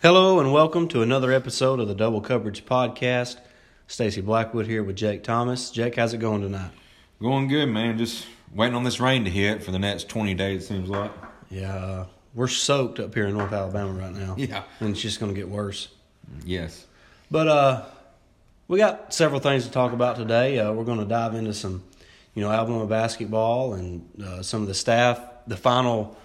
Hello and welcome to another episode of the Double Coverage Podcast. Stacy Blackwood here with Jake Thomas. Jake, how's it going tonight? Going good, man. Just waiting on this rain to hit for the next 20 days, it seems like. Yeah, uh, we're soaked up here in North Alabama right now. Yeah. And it's just going to get worse. Yes. But uh, we got several things to talk about today. Uh, we're going to dive into some, you know, Alabama basketball and uh, some of the staff, the final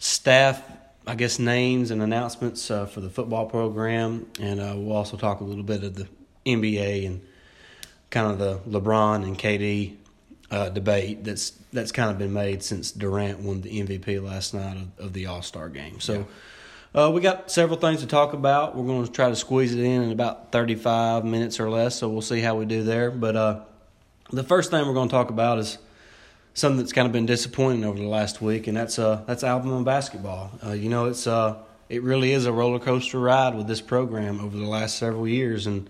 staff, I guess, names and announcements uh, for the football program. And uh, we'll also talk a little bit of the NBA and kind of the LeBron and KD uh, debate that's that's kind of been made since Durant won the MVP last night of, of the All Star game. So. Uh, we got several things to talk about. We're going to try to squeeze it in in about 35 minutes or less, so we'll see how we do there. But uh, the first thing we're going to talk about is something that's kind of been disappointing over the last week, and that's uh, that's Alabama basketball. Uh, you know, it's uh, it really is a roller coaster ride with this program over the last several years, and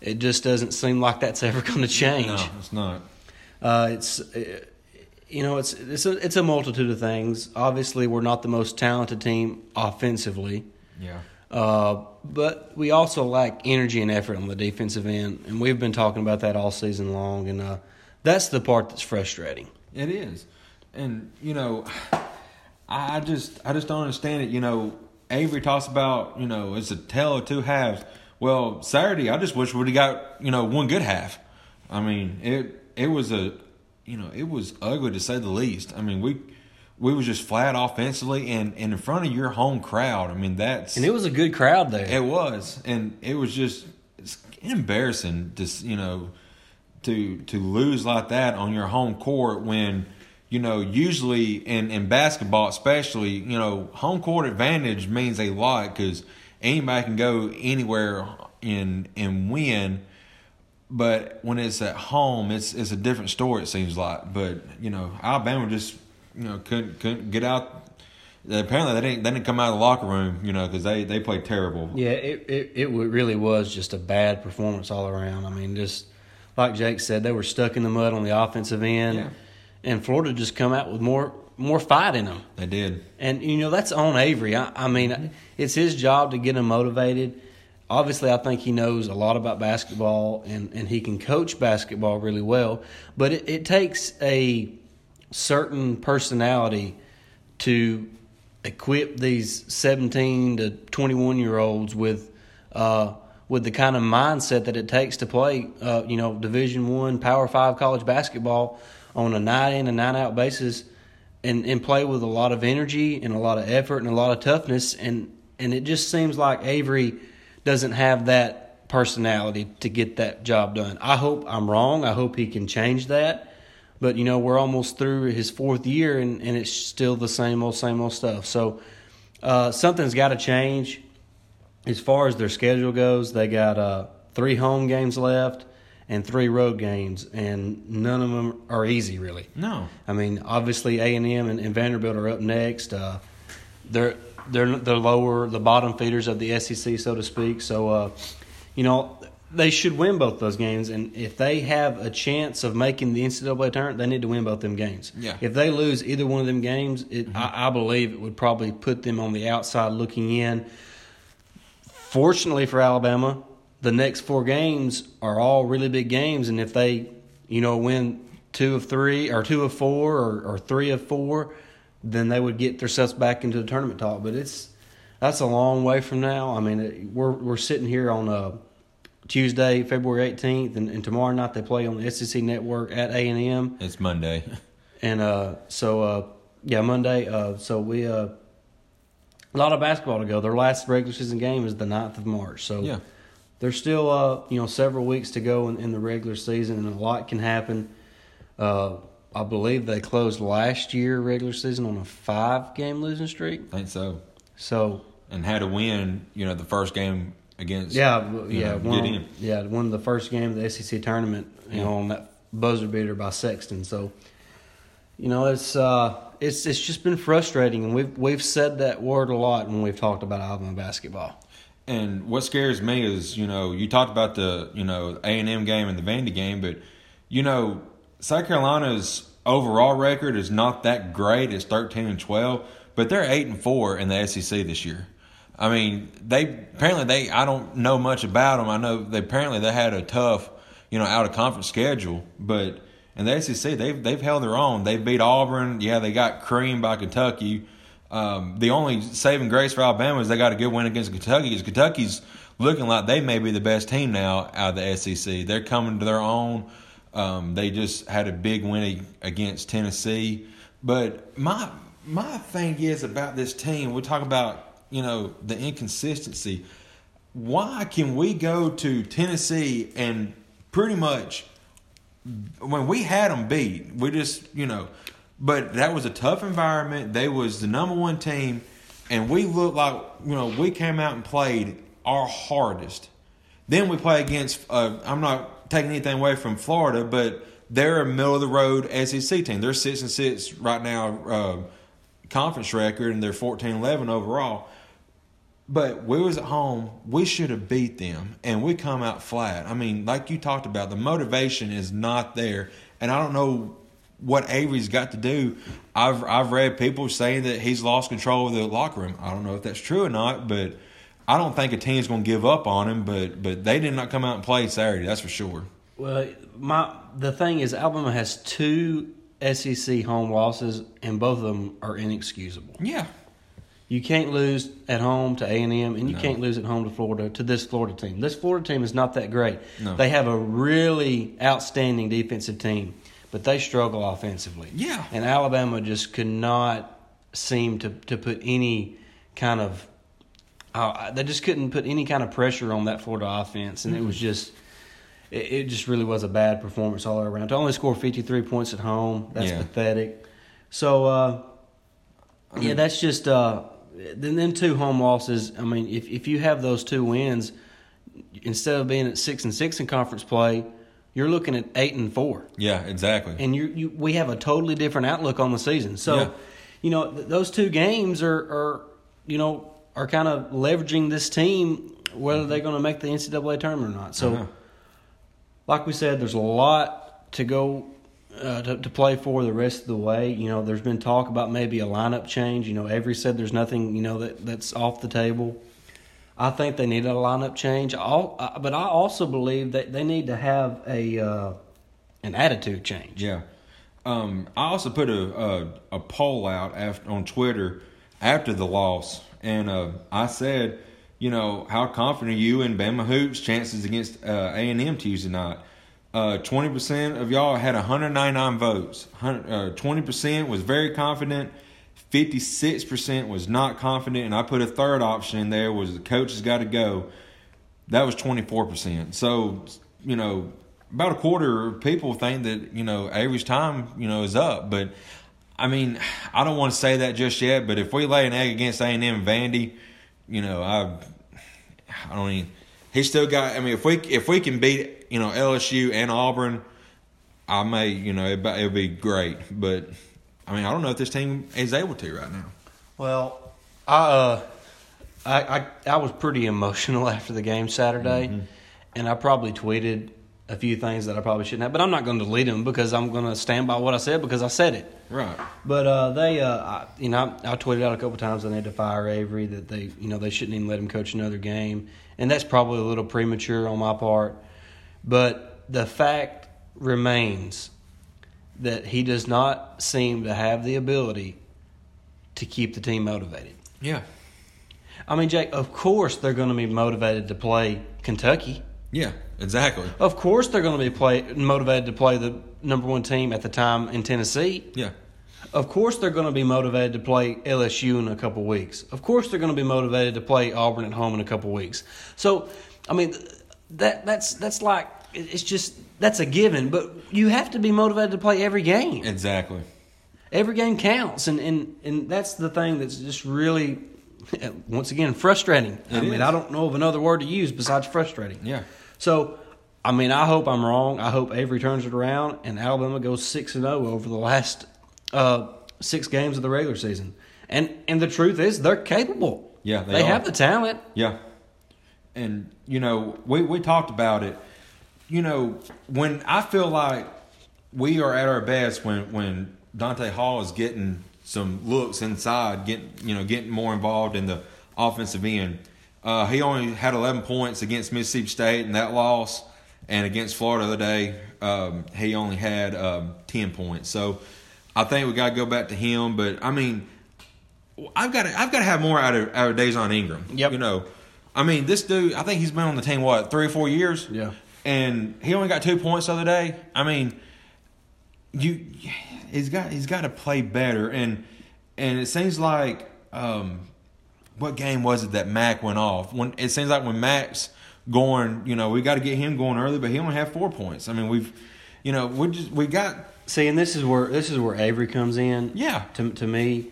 it just doesn't seem like that's ever going to change. No, it's not. Uh, it's uh, you know it's it's a it's a multitude of things. Obviously, we're not the most talented team offensively, Yeah. uh, but we also lack energy and effort on the defensive end, and we've been talking about that all season long. And uh, that's the part that's frustrating. It is. And, you know, I just I just don't understand it. You know, Avery talks about, you know, it's a tale of two halves. Well, Saturday I just wish we'd have got, you know, one good half. I mean, it it was a you know, it was ugly to say the least. I mean, we we was just flat offensively and, and in front of your home crowd. I mean, that's And it was a good crowd there. It was, and it was just it's embarrassing to s- you know to to lose like that on your home court when you know usually in in basketball especially you know home court advantage means a lot because anybody can go anywhere and and win. But when it's at home, it's it's a different story. It seems like, but you know, Alabama just you know couldn't couldn't get out. Apparently, they didn't they didn't come out of the locker room, you know, because they they played terrible. Yeah, it, it it really was just a bad performance all around. I mean, just like Jake said, they were stuck in the mud on the offensive end, Yeah. and Florida just come out with more more fight in them. They did. And you know that's on Avery. I, I mean, it's his job to get him motivated. Obviously, I think he knows a lot about basketball and, and he can coach basketball really well. But it, it takes a certain personality to equip these 17 to 21 year olds with uh, with the kind of mindset that it takes to play, uh, you know, Division One, Power Five college basketball on a night in and night out basis, and and play with a lot of energy and a lot of effort and a lot of toughness, and and it just seems like Avery doesn't have that personality to get that job done. I hope I'm wrong. I hope he can change that. But you know, we're almost through his fourth year, and, and it's still the same old, same old stuff. So uh, something's got to change. As far as their schedule goes, they got uh, three home games left and three road games, and none of them are easy, really. No. I mean, obviously A and M and Vanderbilt are up next. Uh, they're they're the lower, the bottom feeders of the SEC, so to speak. So, uh, you know, they should win both those games, and if they have a chance of making the NCAA tournament, they need to win both them games. Yeah. If they lose either one of them games, it, I, I believe it would probably put them on the outside looking in. Fortunately for Alabama, the next four games are all really big games, and if they, you know, win two of three or two of four or, or three of four, then they would get themselves back into the tournament talk. But it's that's a long way from now. I mean, it, we're we're sitting here on uh, Tuesday, February eighteenth, and, and tomorrow night they play on the SEC network at A and M. It's Monday. And uh, so, uh, yeah, Monday. Uh, so we uh, a lot of basketball to go. Their last regular season game is the 9th of March. So Yeah. there's still uh, you know several weeks to go in, in the regular season, and a lot can happen. Uh, I believe they closed last year regular season on a five game losing streak. I think so. So And had to win, you know, the first game against. yeah, yeah, know, won, yeah, won the first game of the SEC tournament. You know, on that buzzer beater by Sexton. So you know, it's uh, it's it's just been frustrating, and we've we've said that word a lot when we've talked about Alabama basketball. And what scares me is, you know, you talked about the, you know, A and M game and the Vandy game, but you know, South Carolina's overall record is not that great. It's thirteen and twelve, but they're eight and four in the SEC this year. I mean, they apparently they I don't know much about them. I know they apparently they had a tough, you know, out of conference schedule, but in the SEC they've they've held their own. They beat Auburn. Yeah, they got creamed by Kentucky. Um, the only saving grace for Alabama is they got a good win against Kentucky because Kentucky's looking like they may be the best team now out of the SEC. They're coming to their own. Um, they just had a big win against Tennessee. But my my thing is about this team. We talk about you know the inconsistency. Why can we go to Tennessee and pretty much when we had them beat, we just you know, but that was a tough environment. They was the number one team, and we looked like you know we came out and played our hardest. Then we play against. Uh, I'm not taking anything away from Florida, but they're a middle of the road SEC team. They're six and six right now, uh, conference record, and they're 14-11 overall. But we was at home. We should have beat them, and we come out flat. I mean, like you talked about, the motivation is not there, and I don't know what Avery's got to do. I've I've read people saying that he's lost control of the locker room. I don't know if that's true or not, but I don't think a team's going to give up on him. But but they did not come out and play Saturday. That's for sure. Well, my the thing is, Alabama has two SEC home losses, and both of them are inexcusable. Yeah, you can't lose at home to A and M, and you No. can't lose at home to Florida to this Florida team. This Florida team is not that great. No. They have a really outstanding defensive team, but they struggle offensively. Yeah. and Alabama just could not seem to to put any kind of. Uh, they just couldn't put any kind of pressure on that Florida offense, and it was just. It, it just really was a bad performance all around. To only score fifty three points at home, that's Yeah. pathetic. So. Uh, yeah, that's just uh, then then two home losses. I mean, if if you have those two wins, instead of being at six and six in conference play, you're looking at eight and four, yeah, exactly. and you you we have a totally different outlook on the season. So, Yeah. you know, th- those two games are are you know are kind of leveraging this team whether they're going to make the NCAA tournament or not. So, Uh-huh. like we said, there's a lot to go uh, to, to play for the rest of the way. You know, there's been talk about maybe a lineup change. You know, Avery said there's nothing you know that that's off the table. I think they need a lineup change. All, uh, but I also believe that they need to have a uh, an attitude change. Yeah. Um, I also put a, a a poll out after on Twitter after the loss, and uh, I said, you know, how confident are you in Bama hoops chances against uh, A and M Tuesday night? Uh, Twenty percent of y'all had 199 votes. uh, Twenty percent was very confident. Fifty-six percent was not confident, and I put a third option in there was the coach has got to go. That was twenty four percent. So you know, about a quarter of people think that you know Avery's time you know is up. But I mean, I don't want to say that just yet. But if we lay an egg against A and M Vandy, you know, I I don't even. he still got. I mean, if we if we can beat you know LSU and Auburn, I may you know it it'll be great. But I mean, I don't know if this team is able to right now. Well, I, uh, I I I was pretty emotional after the game Saturday, and I probably tweeted a few things that I probably shouldn't have. But I'm not going to delete them because I'm going to stand by what I said because I said it. Right. But uh, they, uh, I, you know, I, I tweeted out a couple times they need to fire Avery. That they, you know, they shouldn't even let him coach another game, and that's probably a little premature on my part. But the fact remains that he does not seem to have the ability to keep the team motivated. Yeah. I mean, Jake, of course they're going to be motivated to play Kentucky. Yeah. Exactly. Of course they're going to be play motivated to play the number one team at the time in Tennessee. Yeah. Of course, they're going to be motivated to play LSU in a couple weeks. Of course, they're going to be motivated to play Auburn at home in a couple weeks. So, I mean, that that's that's like it's just that's a given. But you have to be motivated to play every game. Exactly. Every game counts, and and and that's the thing that's just really, once again, frustrating. I mean, is. I don't know of another word to use besides frustrating. Yeah. So, I mean, I hope I'm wrong. I hope Avery turns it around and Alabama goes six and zero over the last uh, six games of the regular season. And and the truth is, they're capable. Yeah, they they, have the talent. Yeah. And you know, we we talked about it. You know, when I feel like we are at our best when when Donta Hall is getting some looks inside, getting you know, getting more involved in the offensive end. Uh, he only had 11 points against Mississippi State in that loss, and against Florida the other day, um, he only had um, 10 points. So I think we got to go back to him. But I mean, I've got to, I've got to have more out of out of Dazon Ingram. Yep. You know, I mean, this dude. I think he's been on the team what three or four years. Yeah. And he only got two points the other day. I mean, you he's got he's got to play better and and it seems like um what game was it that Mack went off? When it seems like when Mack's going, you know, we got to get him going early, but he only had four points. I mean, we've, you know, we just we got See, and this is where this is where Avery comes in. Yeah. To to me,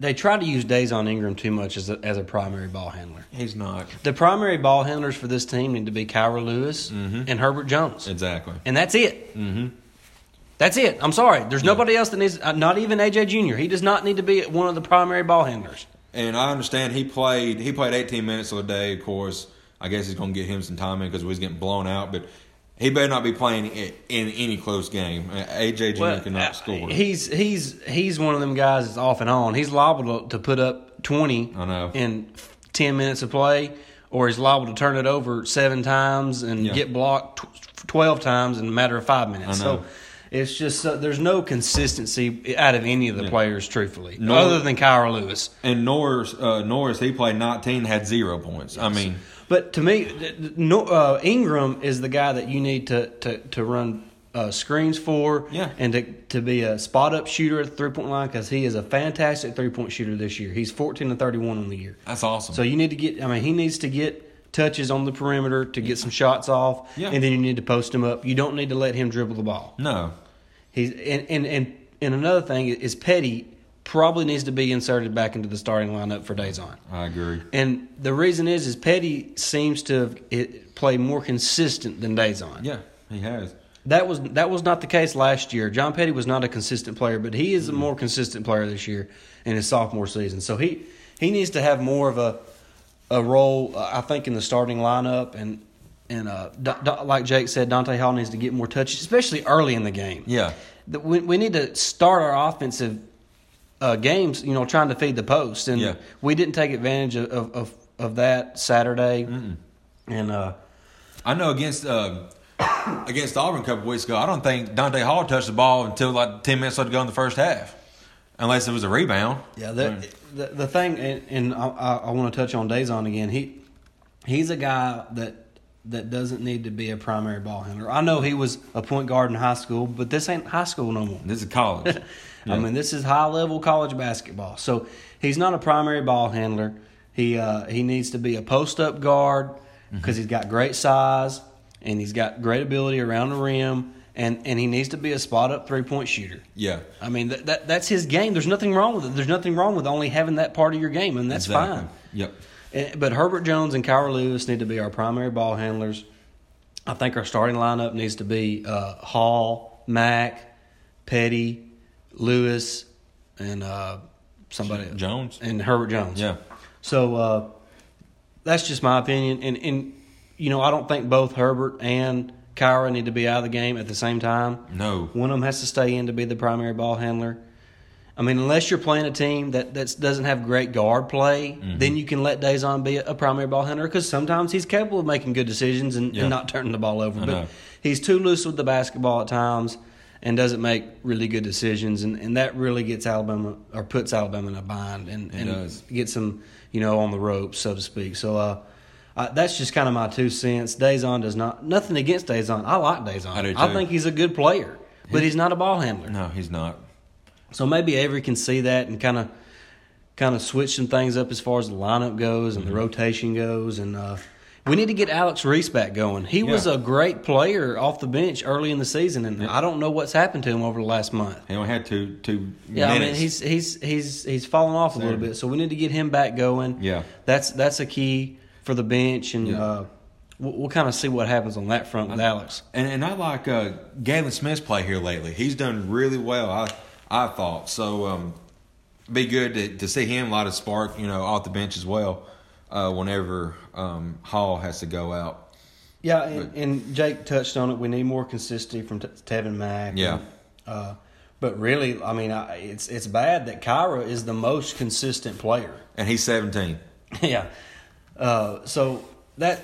they try to use Dazon Ingram too much as a, as a primary ball handler. he's not The primary ball handlers for this team need to be Kira Lewis Mhm. and Herbert Jones, exactly. and that's it. Mm-hmm. That's it. I'm sorry. There's nobody else that needs. Uh, not even AJ Junior. He does not need to be one of the primary ball handlers. And I understand he played he played 18 minutes of the day. Of course, I guess he's going to get him some time in because we was getting blown out. But he better not be playing in, any close game. AJ Jr. Well, cannot uh, score. He's he's he's one of them guys that's off and on. He's liable to, put up twenty I know. in ten minutes of play, or he's liable to turn it over seven times and Yeah. get blocked twelve times in a matter of five minutes. So it's just uh, there's no consistency out of any of the Yeah. players, truthfully, Nor- other than Kira Lewis. And Norris, uh, Norris, he played 19, had zero points. I mean, But to me, no, uh, Ingram is the guy that you need to to, to run uh, screens for, Yeah. and to to be a spot up shooter at the three point line because he is a fantastic three point shooter this year. He's fourteen and thirty one on the year. that's awesome. So you need to get. I mean, he needs to get touches on the perimeter to get some shots off, Yeah. and then you need to post him up. You don't need to let him dribble the ball. no, He's and and and, and another thing is Petty probably needs to be inserted back into the starting lineup for Dazon. I agree. And the reason is, is Petty seems to have play more consistent than Dazon. Yeah, he has. That was that was not the case last year. John Petty was not a consistent player, but he is a more consistent player this year in his sophomore season. So he he needs to have more of a a role, uh, I think, in the starting lineup. And and uh, D- D- like Jake said, Donta Hall needs to get more touches, especially early in the game. Yeah, The- We, we need to start our offensive uh, games, you know, trying to feed the post, and Yeah. we didn't take advantage of of, of, that Saturday. And uh, I know against uh, against Auburn a couple weeks ago. I don't think Donta Hall touched the ball until like 10 minutes left to go in the first half, unless it was a rebound. yeah, the the, the thing, and, and I, I, I want to touch on Dazon again. He he's a guy that that doesn't need to be a primary ball handler. I know he was a point guard in high school, but this ain't high school no more. This is college. I mean, this is high level college basketball. So he's not a primary ball handler. He uh, he needs to be a post up guard because he's got great size and he's got great ability around the rim, and, and he needs to be a spot up three point shooter. yeah, I mean, that, that that's his game. There's nothing wrong with it. There's nothing wrong with only having that part of your game, and that's exactly. fine. Yep. Eh, But Herbert Jones and Kira Lewis need to be our primary ball handlers. I think our starting lineup needs to be uh, Hall, Mack, Petty, Lewis, and uh, somebody Jones. and Herbert Jones. Yeah. So uh, that's just my opinion, and and you know I don't think both Herbert and Kira need to be out of the game at the same time. No. One of them has to stay in to be the primary ball handler. I mean, unless you're playing a team that that's, doesn't have great guard play, Mm-hmm. then you can let Dazon be a, primary ball handler because sometimes he's capable of making good decisions and, Yeah. and not turning the ball over. I but know. he's too loose with the basketball at times and doesn't make really good decisions, and, and that really gets Alabama or puts Alabama in a bind and, and gets them, you know, on the ropes, so to speak. So uh, uh, that's just kind of my two cents. Dazon does not nothing against Dazon. I like Dazon. I do I think he's a good player, but he's not a ball handler. No, he's not. So maybe Avery can see that and kind of kind of switch some things up as far as the lineup goes and the rotation goes and uh, we need to get Alex Reese back going. He was a great player off the bench early in the season and I don't know what's happened to him over the last month. He only had two two Yeah, I mean he's he's he's he's fallen off a little bit, so we need to get him back going. Yeah. that's that's a key for the bench, and Yeah. uh, we'll, we'll kind of see what happens on that front with Alex. And and I like uh, Galin Smith's play here lately. He's done really well. I I thought so. Um, be good to, to see him light a spark, you know, off the bench as well. Uh, whenever um, Hall has to go out. Yeah, and, and Jake touched on it. We need more consistency from T- Tevin Mack. Yeah. And, uh, But really, I mean, I, it's it's bad that Kira is the most consistent player. and he's 17. yeah. Uh, so that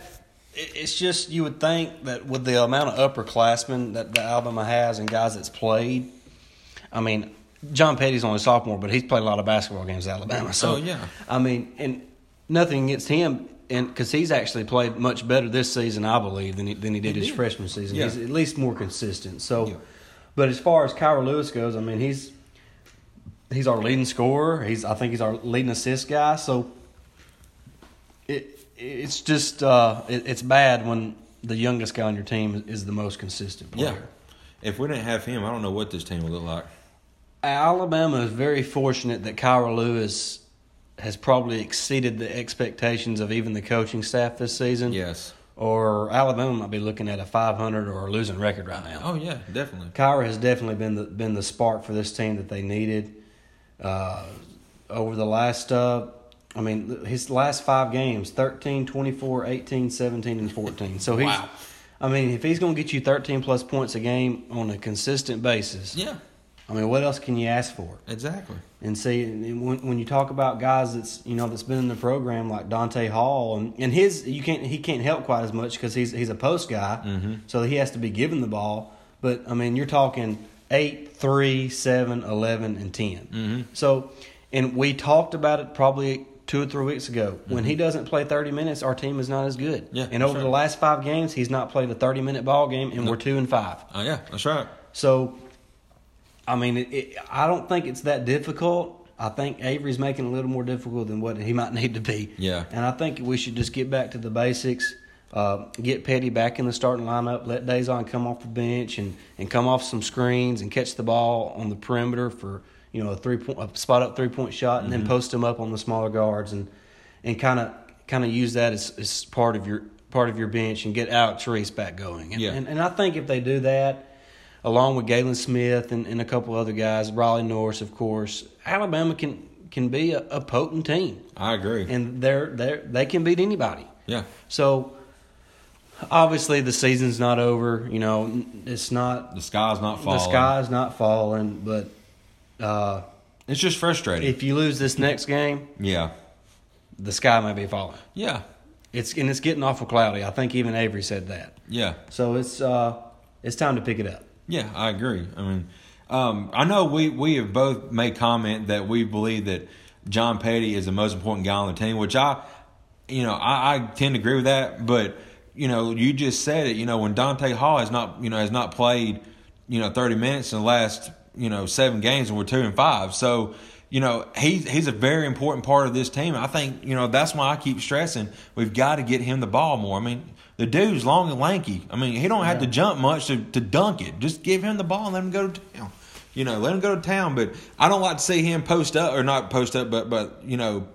it- it's just you would think that with the amount of upperclassmen that, the Alabama has and guys that's played, I mean, John Petty's only a sophomore, but he's played a lot of basketball games at Alabama. So Oh, yeah. I mean, and nothing against him, and because he's actually played much better this season, I believe, than he, than he did He his did. freshman season. Yeah. He's at least more consistent. So, Yeah. but as far as Kira Lewis goes, I mean, he's he's our leading scorer. He's I think he's our leading assist guy. So it it's just uh, it, it's bad when the youngest guy on your team is the most consistent player. Yeah. If we didn't have him, I don't know what this team would look like. Alabama is very fortunate that Kira Lewis has probably exceeded the expectations of even the coaching staff this season. Yes. Or Alabama might be looking at a 500 or a losing record right now. Oh yeah, definitely. Kira has definitely been the been the spark for this team that they needed. Uh, over the last, uh, I mean, his last five games 13, 24, 18, 17, and 14. So he's, Wow. I mean, if he's going to get you 13 plus points a game on a consistent basis, Yeah. I mean, what else can you ask for? Exactly. And see, and when, when you talk about guys that's you know that's been in the program like Donta Hall and, and his you can't he can't help quite as much because he's he's a post guy, Mhm. so he has to be given the ball. But I mean, you're talking eight, three, seven, eleven, and 10 Mhm. So, and we talked about it probably two or three weeks ago. When he doesn't play 30 minutes, our team is not as good. Mm-hmm. Yeah, and over sure. the last five games, he's not played a 30 minute ball game, and we're two and five. Oh yeah, that's right. So, I mean, it, it, I don't think it's that difficult. I think Avery's making it a little more difficult than what he might need to be. Yeah. And I think we should just get back to the basics. Uh, get Petty back in the starting lineup. Let Dazon come off the bench and, and come off some screens and catch the ball on the perimeter for you know a three point a spot up three point shot, and Mm-hmm. then post him up on the smaller guards and and kind of kind of use that as, as part of your part of your bench and get Alex Reese back going. And, Yeah. and, and I think if they do that, along with Galin Smith and, and a couple other guys, Riley Norris, of course, Alabama can can be a, a potent team, I agree. and they're they they can beat anybody. yeah. So obviously the season's not over. You know, it's not The sky's not falling. the sky's not falling, but uh, It's just frustrating. if you lose this next game, yeah. the sky may be falling. Yeah. It's and it's getting awful cloudy. I think even Avery said that. Yeah. So it's uh, it's time to pick it up. Yeah, I agree. I mean, um, I know we, we have both made comment that we believe that John Petty is the most important guy on the team, which I, you know, I, I tend to agree with that. But you know, you just said it. You know, when Donta Hall has not, you know, has not played, you know, thirty minutes in the last, you know, seven games, and we're two and five. So. You know he's he's a very important part of this team. I think you know that's why I keep stressing we've got to get him the ball more. I mean, the dude's long and lanky. I mean, he don't have to jump much to, to dunk it. Just give him the ball and let him go to town. You know, let him go to town. But I don't like to see him post up or not post up, but but you know,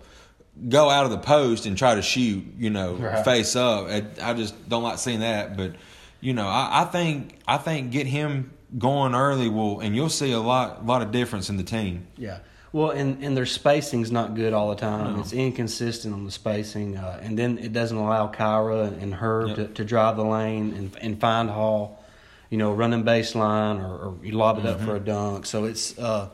go out of the post and try to shoot. You know, Right. face up. I, I just don't like seeing that. But you know, I, I think I think get him going early will, and you'll see a lot lot of difference in the team. Yeah. Well, and, and their spacing's not good all the time. No. It's inconsistent on the spacing, uh, and then it doesn't allow Kira and Herb Yep. to, to drive the lane and, and find Hall, you know, running baseline or, or you lob it up for a dunk. So it's uh,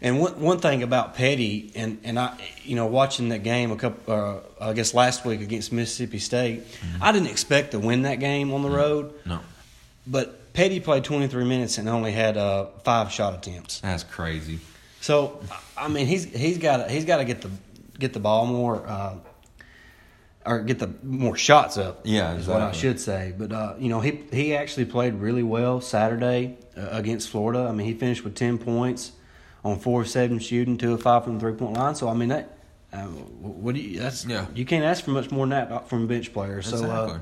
and one one thing about Petty and and I, you know, watching that game a couple, uh, I guess last week against Mississippi State, I didn't expect to win that game on the road, No, but Petty played 23 minutes and only had uh, five shot attempts. that's crazy. So I mean, he's he's got he's got to get the get the ball more, uh, or get the more shots up. Yeah, is what I should say. But uh, you know, he he actually played really well Saturday uh, against Florida. I mean, he finished with ten points on four of seven shooting, two of five from the three point line. So I mean that. Uh, what do you? That's Yeah. You can't ask for much more than that from a bench player. So Exactly. uh,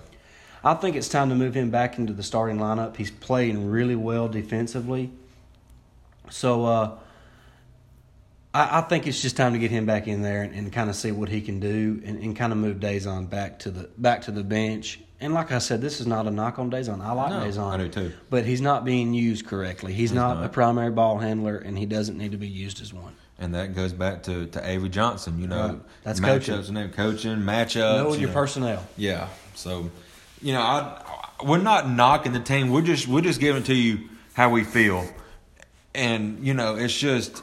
I think it's time to move him back into the starting lineup. He's playing really well defensively. So uh, I, I think it's just time to get him back in there and, and kind of see what he can do and, and kind of move Dazon back to the back to the bench. And like I said, this is not a knock on Dazon. I like No, Dazon. I do too. But he's not being used correctly. He's, not, not. a primary ball handler, and he doesn't need to be used as one. And that goes back to, to Avery Johnson, you know, Right. That's matchups coaching. then coaching, matchups. Knowing you your know. personnel. Yeah. So, you know, I we're not knocking the team. We're just we're just giving to you how we feel. and you know it's just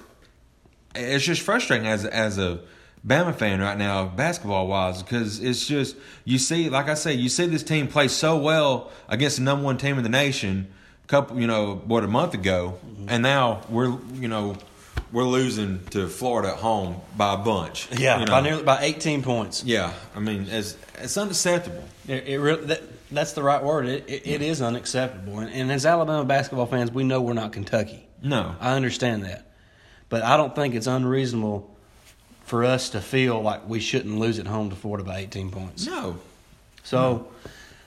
it's just frustrating as as a Bama fan right now, basketball wise, because it's just you see, like I say, you see this team play so well against the number one team in the nation, a couple, you know, what a month ago, mm-hmm. and now we're, you know, we're losing to Florida at home by a bunch. Yeah, you know? by nearly by 18 points. Yeah, I mean, it's it's unacceptable. It, it really, that, that's the right word. It, it, it is unacceptable. And, and as Alabama basketball fans, we know we're not Kentucky. No, I understand that, but I don't think it's unreasonable for us to feel like we shouldn't lose at home to Florida by 18 points. No. So no.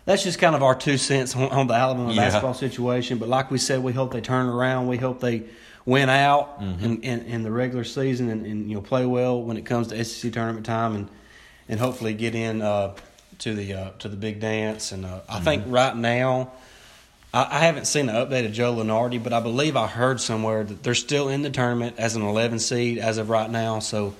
that's just kind of our two cents on, on the Alabama yeah. basketball situation. But like we said, we hope they turn around. We hope they win out mm-hmm. in, in, in, the regular season and, and, you know play well when it comes to SEC tournament time and and hopefully get in uh, to the uh, to the big dance. And uh, mm-hmm. I think right now. I, haven't seen an update of Joe Lunardi, but I believe I heard somewhere that they're still in the tournament as an 11 seed as of right now. So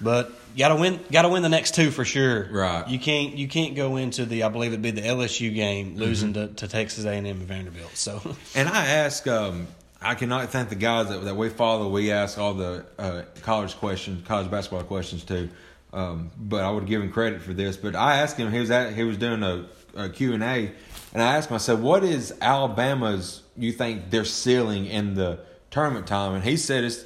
but got to win. Got to win the next two for sure. Right. You can't. You can't go into the. I believe it'd be the LSU game losing mm-hmm. to, to Texas A and M and Vanderbilt. So. And I ask. Um, I cannot thank the guys that, that we follow. We ask all the uh, college questions, college basketball questions too. Um, but I would give him credit for this. But I asked him. He was at. He was doing a, a Q and A, and I asked him. I said, "What is Alabama's? You think their ceiling in the tournament time?" And he said it's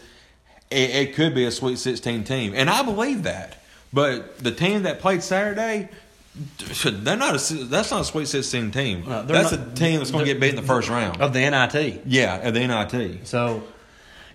it, it could be a Sweet 16 team, and I believe that. But the team that played Saturday, they're not a that's not a Sweet 16 team. No, that's not, a team that's going to get beat in the first round of the NIT. Yeah, of the NIT. So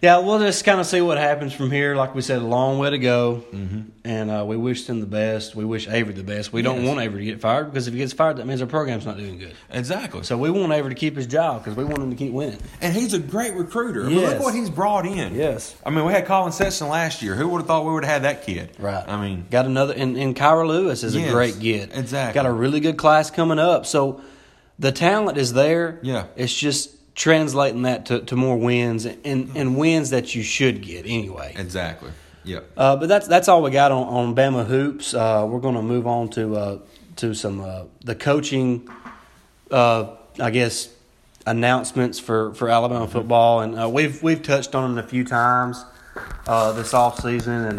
yeah, we'll just kind of see what happens from here. Like we said, a long way to go, mm-hmm. and uh, we wish them the best. We wish Avery the best. We yes. don't want Avery to get fired because if he gets fired, that means our program's not doing good. Exactly. So we want Avery to keep his job because we want him to keep winning. And he's a great recruiter. Yes. I mean, look what he's brought in. Yes. I mean, we had Collin Sexton last year. Who would have thought we would have had that kid? Right. I mean, got another, and, and Kira Lewis is yes, a great get. Exactly. Got a really good class coming up. So the talent is there. Yeah. It's just translating that to, to more wins and, and wins that you should get anyway. Exactly. Yep. Uh, but that's that's all we got on, on Bama hoops. Uh, we're going to move on to uh, to some uh, the coaching, uh, I guess, announcements for, for Alabama mm-hmm. football, and uh, we've we've touched on them a few times this off season, and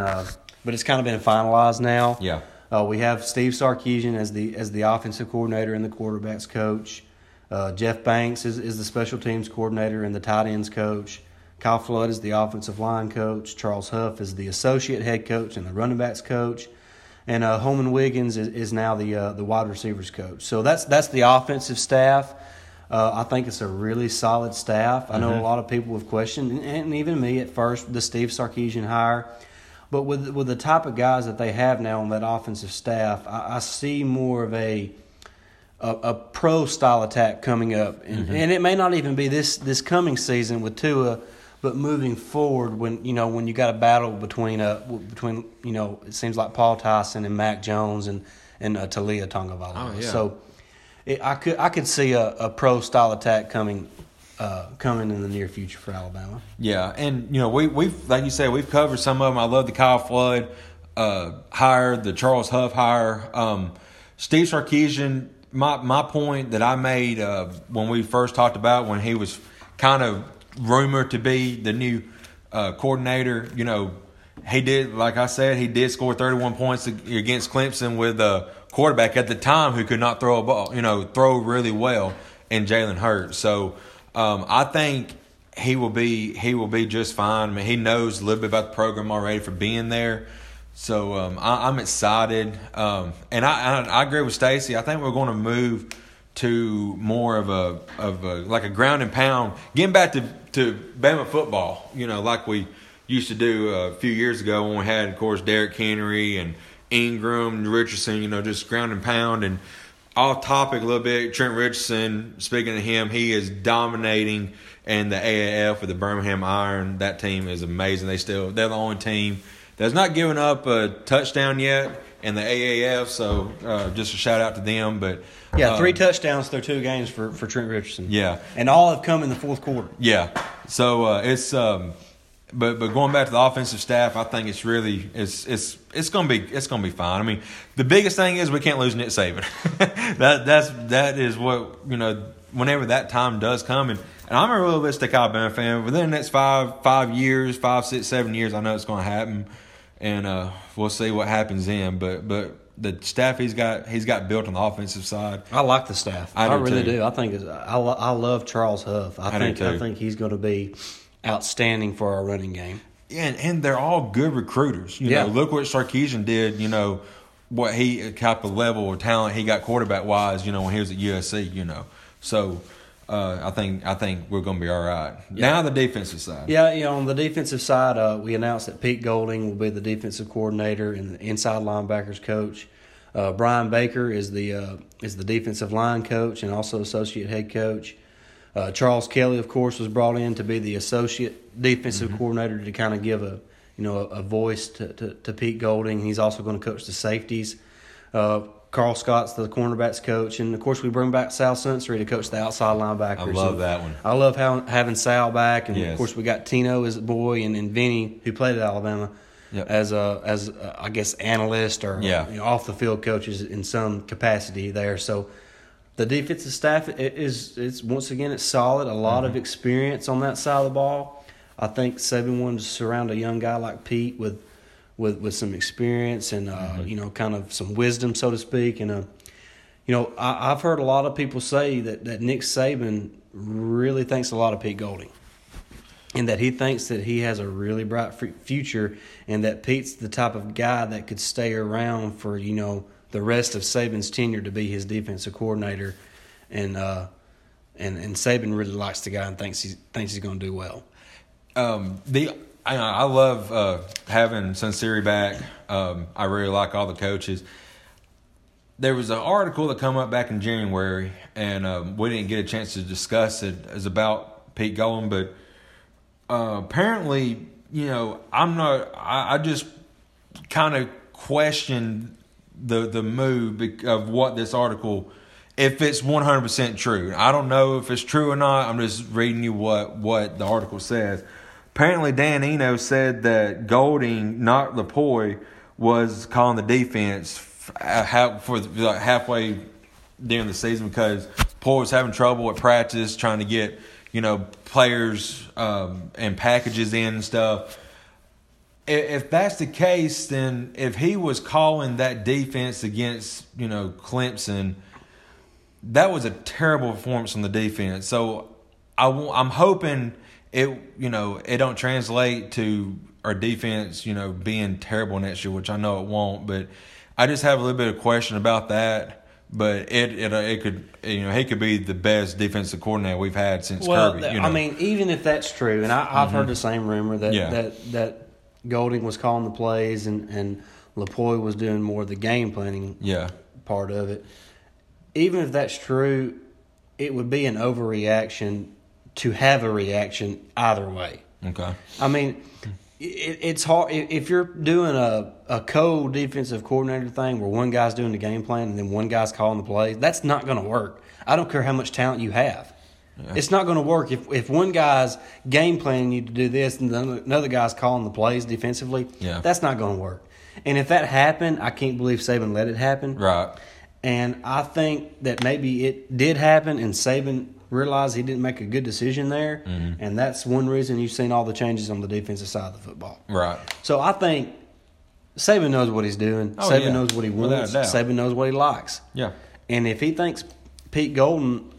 but it's kind of been finalized now. Yeah. we have Steve Sarkisian as the as the offensive coordinator and the quarterbacks coach. Uh, Jeff Banks is, is the special teams coordinator and the tight ends coach. Kyle Flood is the offensive line coach. Charles Huff is the associate head coach and the running backs coach. And uh, Holmon Wiggins is, is now the uh, the wide receivers coach. So that's that's the offensive staff. Uh, I think it's a really solid staff. I know mm-hmm. a lot of people have questioned, and, and, even me at first, the Steve Sarkisian hire. But with with the type of guys that they have now on that offensive staff, I, I see more of a a, a pro style attack coming up, and, mm-hmm. and it may not even be this this coming season with Tua, but moving forward when you know when you got a battle between uh between you know it seems like Paul Tyson and Mac Jones and and uh, Taulia Tagovailoa. Oh, yeah. So it, I could I could see a, a pro style attack coming. Uh, coming in the near future for Alabama. Yeah, and you know we we've like you said we've covered some of them. I love the Kyle Flood uh, hire, the Charles Huff hire, um, Steve Sarkisian my my point that I made uh, when we first talked about when he was kind of rumored to be the new uh, coordinator. You know, he did like I said, he did score 31 points against Clemson with a quarterback at the time who could not throw a ball. You know, throw really well in Jalen Hurts. So um, I think he will be he will be just fine. I mean, he knows a little bit about the program already for being there. So um, I, am excited, um, and I, I, I agree with Stacy. I think we're going to move to more of a of a like a ground and pound, getting back to to Bama football. You know, like we used to do a few years ago when we had, of course, Derrick Henry and Ingram and Richardson. You know, just ground and pound and off topic a little bit. Trent Richardson. Speaking of him, he is dominating in the AAF with the Birmingham Iron. That team is amazing. They still they're the only team that's not giving up a touchdown yet in the AAF. So uh, just a shout out to them. But yeah, three touchdowns through two games for, for Trent Richardson. Yeah, and all have come in the fourth quarter. Yeah, so uh, it's. Um, but but going back to the offensive staff, I think it's really it's it's it's gonna be it's gonna be fine. I mean, the biggest thing is we can't lose Nick Saban. that that's that is what you know. Whenever that time does come, and And I'm a realistic Alabama fan. Within the next five five years, five, six, seven years, I know it's going to happen, and uh, we'll see what happens then. But but the staff he's got he's got built on the offensive side. I like the staff. I I, do really too. do. I think I, lo- I love Charles Huff. I, I think I think he's going to be outstanding for our running game. and and they're all good recruiters. You Yeah. know, look what Sarkisian did. You know, what he type of level of talent he got quarterback wise. You know, when he was at USC. You know, so uh, I think I think we're going to be all right. Now the defensive side. Yeah, you know, on the defensive side, uh, we announced that Pete Golding will be the defensive coordinator and the inside linebackers coach. Uh, Brian Baker is the uh, is the defensive line coach and also associate head coach. Uh, Charles Kelly, of course, was brought in to be the associate defensive coordinator to kind of give a you know a, a voice to, to, to Pete Golding. He's also going to coach the safeties. Karl Scott's the cornerbacks coach, and of course we bring back Sal Sunseri to coach the outside linebackers. I love And that one. I love how, having Sal back, and Yes. of course we got Tino as a boy, and, and Vinny who played at Alabama Yep. as a as a, I guess analyst or Yeah. you know, off the field coaches in some capacity there. So the defensive staff is it's once again it's solid. A lot Mm-hmm. of experience on that side of the ball. I think Saban wanted to surround a young guy like Pete with with with some experience and uh, Mm-hmm. you know kind of some wisdom, so to speak, and uh, you know, I, I've heard a lot of people say that, that Nick Saban really thinks a lot of Pete Golding, and that he thinks that he has a really bright f- future, and that Pete's the type of guy that could stay around for you know the rest of Saban's tenure to be his defensive coordinator, and uh, and and Saban really likes the guy and thinks he thinks he's going to do well. Um, the I, I love uh, having Sunseri back. Um, I really like all the coaches. There was an article that come up back in January, and um, we didn't get a chance to discuss it. It was about Pete Golding, but uh, apparently, you know, I'm not. I, I just kind of questioned the the move of what this article, if it's 100 percent true. I don't know if it's true or not. I'm just reading you what what the article says. Apparently, Dan Enos said that Golding, not Lupoi, was calling the defense uh, half, for like halfway during the season because Poy was having trouble at practice trying to get you know players um, and packages in and stuff. If that's the case, then if he was calling that defense against you know Clemson, that was a terrible performance on the defense. So I, am hoping it you know it don't translate to our defense you know being terrible next year, which I know it won't. But I just have a little bit of question about that. But it it uh, it could you know he could be the best defensive coordinator we've had since Well, Kirby. You know? I mean, even if that's true, and I, I've heard the same rumor that Yeah. that that Golding was calling the plays and and Lupoi was doing more of the game planning yeah, part of it. Even if that's true, it would be an overreaction to have a reaction either way. okay, I mean, it, it's hard if you're doing a a co defensive coordinator thing where one guy's doing the game plan and then one guy's calling the plays. That's not going to work. I don't care how much talent you have. It's not going to work if if one guy's game planning you to do this and then another guy's calling the plays defensively. Yeah. that's not going to work. And if that happened, I can't believe Saban let it happen. right. And I think that maybe it did happen, and Saban realized he didn't make a good decision there, Mm-hmm. and that's one reason you've seen all the changes on the defensive side of the football. Right. So I think Saban knows what he's doing. Oh, Saban yeah. knows what he wants. Saban knows what he likes. Yeah. And if he thinks Pete Golding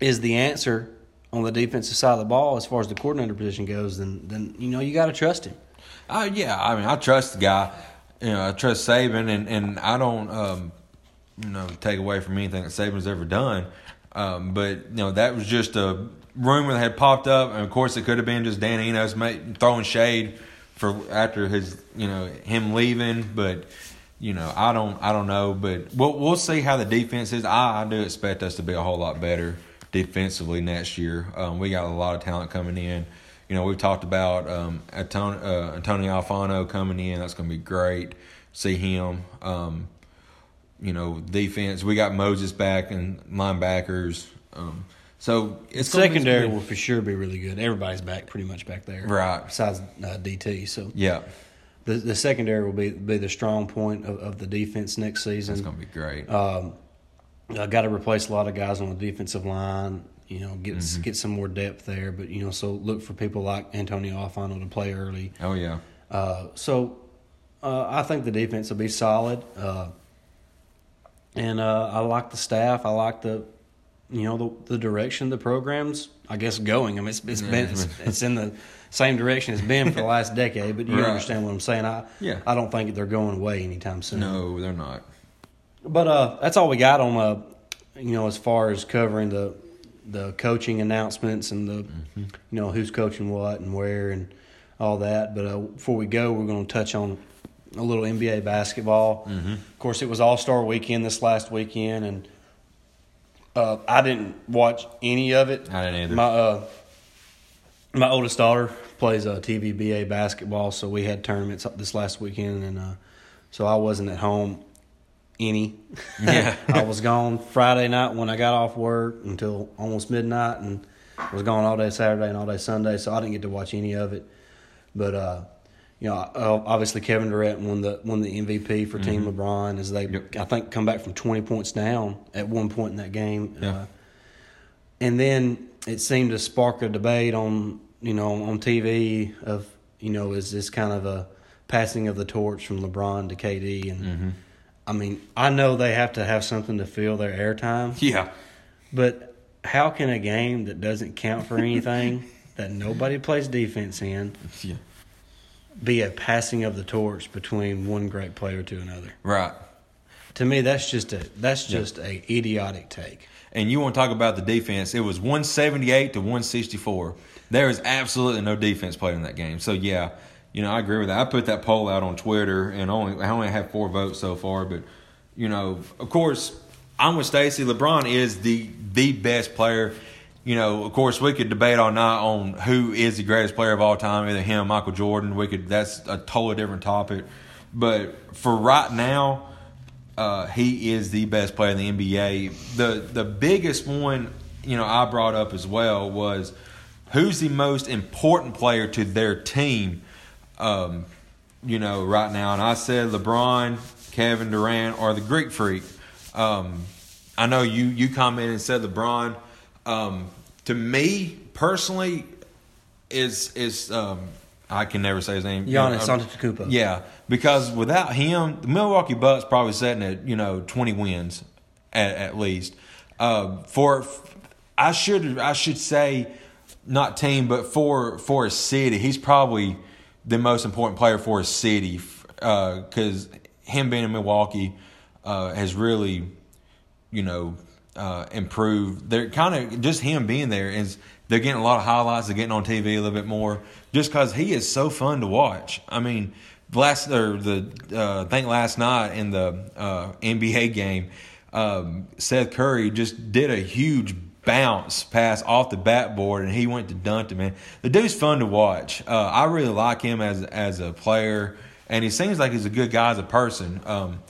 is the answer on the defensive side of the ball as far as the coordinator position goes, then then you know you got to trust him. Uh, yeah, I mean, I trust the guy. You know, I trust Saban, and, and I don't, um, you know, take away from anything that Saban's ever done. Um, but you know, that was just a rumor that had popped up, and of course, it could have been just Dan Enos throwing shade for after his, you know, him leaving. But you know, I don't, I don't know, but we'll we'll see how the defense is. I, I do expect us to be a whole lot better defensively next year. Um, we got a lot of talent coming in. You know, we've talked about um, Antonio, uh, Antonio Alfano coming in. That's going to be great. See him. Um, you know, defense. We got Moses back and linebackers. Um, so it's Secondary will for sure be really good. Everybody's back, pretty much back there, Right. Besides uh, DT, so Yeah, the the secondary will be be the strong point of, of the defense next season. it's going to be great. Um, I got to replace a lot of guys on the defensive line. you know, get Mm-hmm. get some more depth there. But you know, so look for people like Antonio Alfano to play early. Oh yeah. Uh, so uh, I think the defense will be solid, uh, and uh, I like the staff. I like the you know the the direction the programs. I guess going. I mean, it's, it's been it's, it's in the same direction it's been for the last decade. But you Right. understand what I'm saying. I Yeah. I don't think they're going away anytime soon. No, they're not. But uh, that's all we got on uh, you know, as far as covering the the coaching announcements and the you know who's coaching what and where and all that. But uh, before we go, we're going to touch on a little NBA basketball. Of course, it was All Star Weekend this last weekend, and uh, I didn't watch any of it. I didn't either. My uh, my oldest daughter plays uh, TVBA basketball, so we had tournaments this last weekend, and uh, so I wasn't at home any. Yeah. I was gone Friday night when I got off work until almost midnight, and was gone all day Saturday and all day Sunday, so I didn't get to watch any of it. But uh, you know, uh, obviously Kevin Durant won the won the MVP for Team LeBron as they Yep. I think come back from twenty points down at one point in that game. Yeah. Uh, and then it seemed to spark a debate on you know on TV of you know is this kind of a passing of the torch from LeBron to KD and I mean I know they have to have something to fill their airtime Yeah. but how can a game that doesn't count for anything that nobody plays defense in Yeah. Be a passing of the torch between one great player to another Right. to me that's just a that's Yeah. just a idiotic take And you want to talk about the defense? It was 178 to 164. There is absolutely no defense played in that game. So yeah, you know I agree with that. I put that poll out on Twitter, and only I only have four votes so far. But you know, of course, I'm with Stacy. LeBron is the the best player. You know, of course, we could debate all night on who is the greatest player of all time, either him, Michael Jordan. We could. That's a totally different topic. But for right now, uh, he is the best player in the NBA. The the biggest one, you know, I brought up as well was who's the most important player to their team. Um, you know, right now, and I said LeBron, Kevin Durant, or the Greek Freak. Um, I know you you commented and said LeBron. Um, to me personally, is is um, I can never say his name. Giannis Uh, Antetokounmpo yeah, because without him, the Milwaukee Bucks probably sitting at you know twenty wins at, at least. Uh, for I should I should say not team, but for for a city, he's probably the most important player for a city because him being in Milwaukee uh, has really you know, uh, improve. They're kind of just him being there is they're getting a lot of highlights. They're getting on TV a little bit more just because he is so fun to watch. I mean, last or the uh, last night in the uh, NBA game, um, Steph Curry just did a huge bounce pass off the backboard and he went to dunk it. Man, the dude's fun to watch. Uh, I really like him as as a player, and he seems like he's a good guy as a person. Um,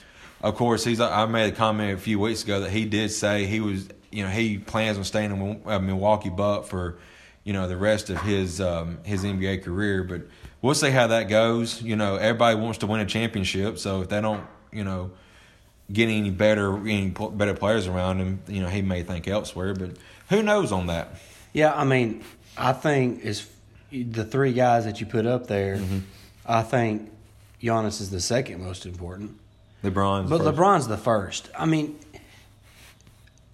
of course, he's. I made a comment a few weeks ago that he did say he was, you know, he plans on staying in uh, Milwaukee Buck for, you know, the rest of his um, his NBA career. But we'll see how that goes. You know, everybody wants to win a championship, so if they don't, you know, get any better, any better players around him, you know, he may think elsewhere. But who knows on that? Yeah, I mean, I think is the three guys that you put up there. Mm-hmm. I think Giannis is the second most important, LeBron, but LeBron's the first. I mean,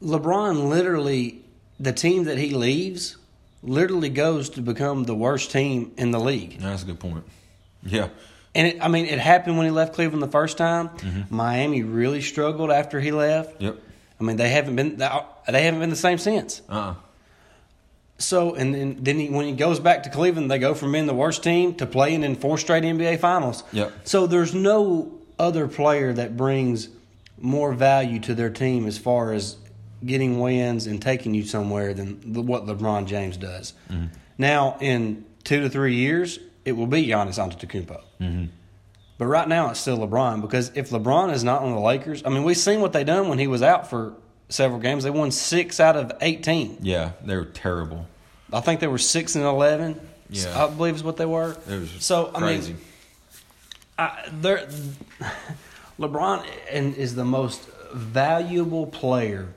LeBron literally, the team that he leaves, literally goes to become the worst team in the league. That's a good point. Yeah, And it, I mean, it happened when he left Cleveland the first time. Mm-hmm. Miami really struggled after he left. yep. I mean, they haven't been they haven't been the same since. Uh. uh So, and then, then he, when he goes back to Cleveland, they go from being the worst team to playing in four straight NBA finals. Yep. So there's no other player that brings more value to their team as far as getting wins and taking you somewhere than the, what LeBron James does. Mm-hmm. Now, in two to three years, it will be Giannis Antetokounmpo. Mm-hmm. But right now, it's still LeBron because if LeBron is not on the Lakers, I mean, we've seen what they done when he was out for several games. They won six out of eighteen. Yeah, they were terrible. I think they were six and eleven. Yeah. I believe is what they were. It was so crazy. I mean, I, they're, LeBron and is the most valuable player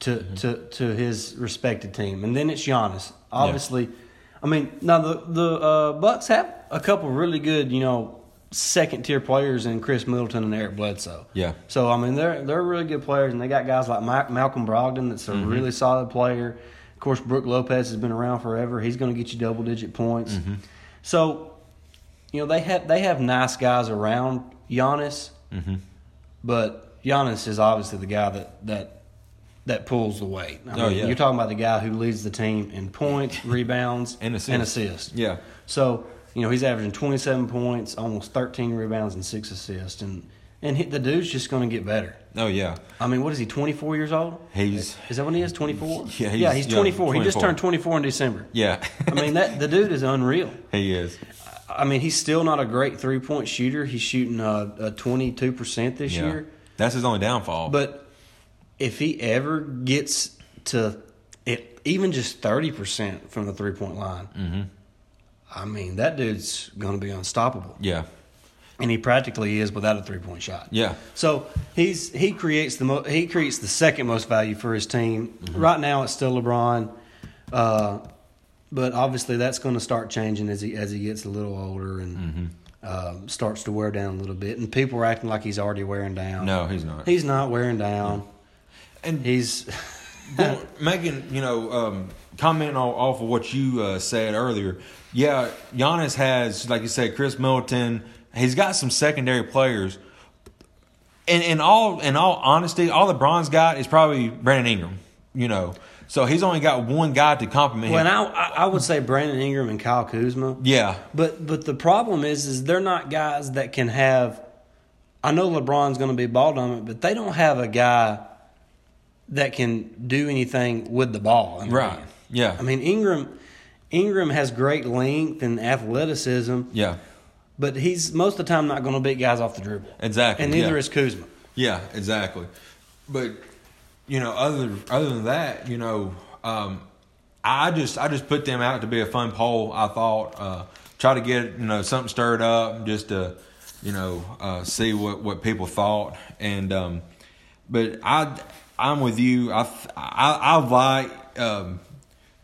to, to, to his respected team, and then it's Giannis. Obviously, I mean now the the uh, Bucks have a couple really good you know second tier players in Khris Middleton and Eric Bledsoe. Yeah. So I mean they're they're really good players, and they got guys like Ma- Malcolm Brogdon that's a Mm-hmm. really solid player. Of course, Brooke Lopez has been around forever. He's going to get you double digit points. Mm-hmm. So, you know they have they have nice guys around Giannis, Mm-hmm. but Giannis is obviously the guy that that that pulls the weight. I Oh, mean, yeah. You're talking about the guy who leads the team in points, rebounds, And assists. And assists. Yeah. So you know he's averaging 27 points, almost 13 rebounds, and six assists, and and he, the dude's just going to get better. Oh yeah. I mean, what is he? 24 years old? He's Is that what he is? 24? Yeah, he's yeah, he's young, 24. He just turned 24 in December. yeah. I mean, that the dude is unreal. he is. I mean, he's still not a great three point shooter. He's shooting a 22 percent this Yeah. year. That's his only downfall. But if he ever gets to it, even just 30 percent from the three point line, mm-hmm. I mean, that dude's going to be unstoppable. Yeah. And he practically is without a three point shot. Yeah. So he's he creates the mo- he creates the second most value for his team. Right now, it's still LeBron, uh, but obviously that's going to start changing as he as he gets a little older and um, starts to wear down a little bit. And people are acting like he's already wearing down. No, he's not. he's not wearing down. and He's making you know um, comment off of what you uh, said earlier. Yeah, Giannis has, like you said, Khris Middleton. He's got some secondary players. And in all in all honesty, all LeBron's got is probably Brandon Ingram. You know, so he's only got one guy to compliment when him. I I I would say Brandon Ingram and Kyle Kuzma. yeah, But but the problem is is they're not guys that can have. I know LeBron's going to be ball dominant, but they don't have a guy that can do anything with the ball. right. hand. Yeah, I mean Ingram. Ingram has great length and athleticism, yeah, but he's most of the time not going to beat guys off the dribble. exactly. And neither yeah. is Kuzma. Yeah, exactly. But you know, other other than that, you know, um, I just I just put them out to be a fun poll. I thought uh, try to get you know something stirred up, just to you know uh, see what what people thought. And um, but I I'm with you. I I, I like um,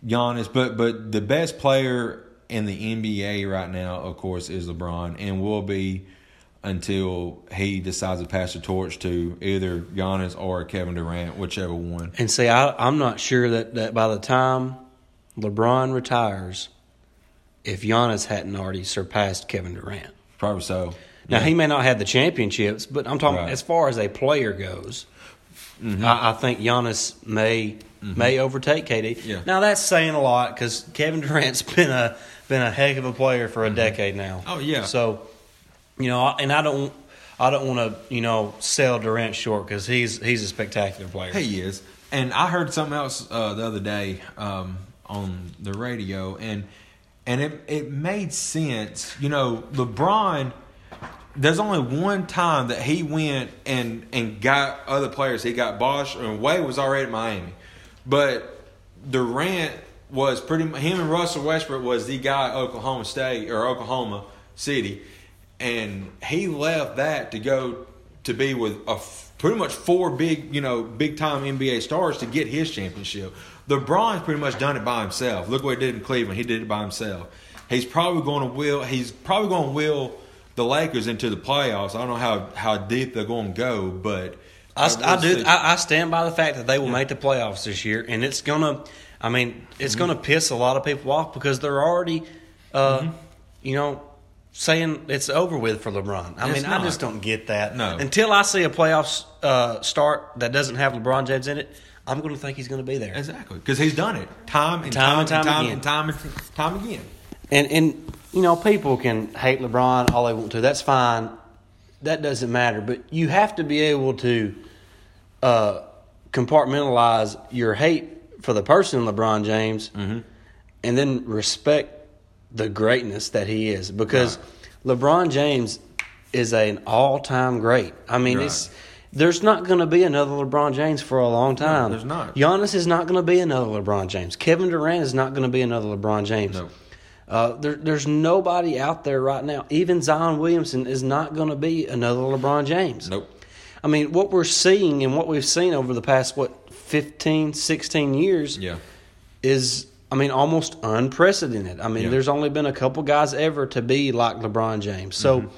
Giannis, but but the best player in the NBA right now, of course, is LeBron, and will be until he decides to pass the torch to either Giannis or Kevin Durant, whichever one. And see, I, I'm not sure that, that by the time LeBron retires, if Giannis hadn't already surpassed Kevin Durant. Probably so. Now Yeah. he may not have the championships, but I'm talking Right. as far as a player goes. I, I think Giannis may may overtake KD. Mm-hmm. Yeah. Now that's saying a lot because Kevin Durant's been a been a heck of a player for a decade now. Oh, yeah. So, you know, and I don't I don't want to you know sell Durant short because he's he's a spectacular player. He is. And I heard something else uh, the other day um, on the radio, and and it it made sense. You know, LeBron. There's only one time that he went and and got other players. He got Bosh and Wade was already at Miami, but Durant was pretty. Him and Russell Westbrook was the guy at Oklahoma State or Oklahoma City, and he left that to go to be with a pretty much four big, you know, big time NBA stars to get his championship. LeBron's pretty much done it by himself. Look what he did in Cleveland. He did it by himself. He's probably going to will. He's probably going to will the Lakers into the playoffs. I don't know how how deep they're going to go, but I, I would do. I, I stand by the fact that they will make the playoffs this year, and it's gonna. I mean, it's gonna piss a lot of people off because they're already, uh, you know, saying it's over with for LeBron. I It's mean, I just don't get that. No. Until I see a playoffs uh, start that doesn't have LeBron James in it, I'm going to think he's going to be there. Exactly, because he's done it time and Time time, and time and time again. and time and time again. And and you know, people can hate LeBron all they want to. That's fine. That doesn't matter. But you have to be able to uh, compartmentalize your hate for the person LeBron James, and then respect the greatness that he is. Because LeBron James is an all-time great. I mean, Right. it's. There's not going to be another LeBron James for a long time. there's not. Giannis is not going to be another LeBron James. Kevin Durant is not going to be another LeBron James. No. Uh, there, there's nobody out there right now. Even Zion Williamson is not going to be another LeBron James. Nope. I mean, what we're seeing and what we've seen over the past what 15, 16 years Yeah. is I mean almost unprecedented. I mean, Yeah. there's only been a couple guys ever to be like LeBron James. So Mm-hmm.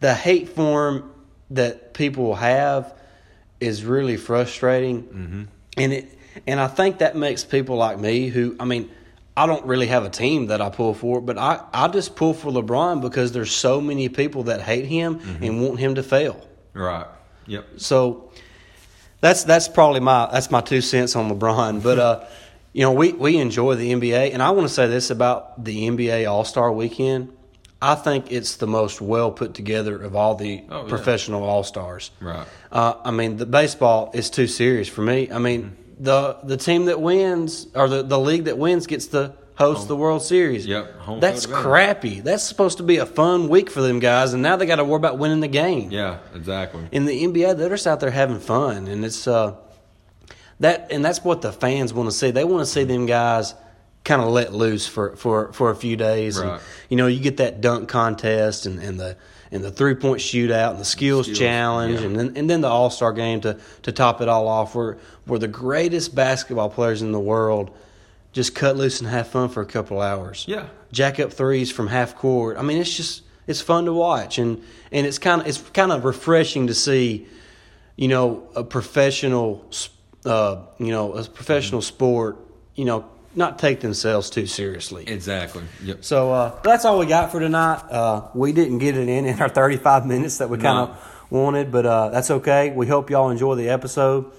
the hate form that people have is really frustrating. Mm-hmm. And it and I think that makes people like me who I mean I don't really have a team that I pull for, but I, I just pull for LeBron because there's so many people that hate him Mm-hmm. and want him to fail. Right. Yep. So that's that's probably my that's my two cents on LeBron. But uh, you know, we we enjoy the NBA, and I want to say this about the NBA All Star Weekend. I think it's the most well put together of all the Oh, yeah. professional All Stars. Right. Uh, I mean, the baseball is too serious for me. I mean, the the team that wins or the, the league that wins gets to host the World Series. Yep, home That's crappy. That's supposed to be a fun week for them guys, and now they got to worry about winning the game Yeah. Exactly. in the NBA, they're just out there having fun, and it's uh, that and that's what the fans want to see. They want to see them guys kind of let loose for, for, for a few days. And, you know, you get that dunk contest and, and the and the three point shootout and the skills, Skills, challenge, yeah. and then and then the All Star game to to top it all off. Where where the greatest basketball players in the world just cut loose and have fun for a couple hours Yeah. jack up threes from half court. I mean, it's just it's fun to watch, and and it's kind of it's kind of refreshing to see, you know, a professional, uh, you know, a professional sport, you know, not take themselves too seriously. Exactly. Yep. So uh, that's all we got for tonight. Uh, we didn't get it in in our 35 minutes that we kind No. of wanted, but uh, that's okay. We hope y'all enjoy the episode.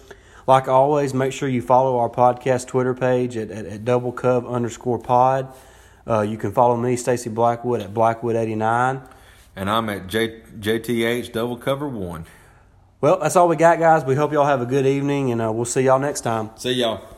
Like always, make sure you follow our podcast Twitter page at, at, at double cub underscore pod. Uh, you can follow me, Stacy Blackwood, at Blackwood89. And I'm at J, JTH double cover one. Well, that's all we got, guys. We hope y'all have a good evening, and uh, we'll see y'all next time. See y'all.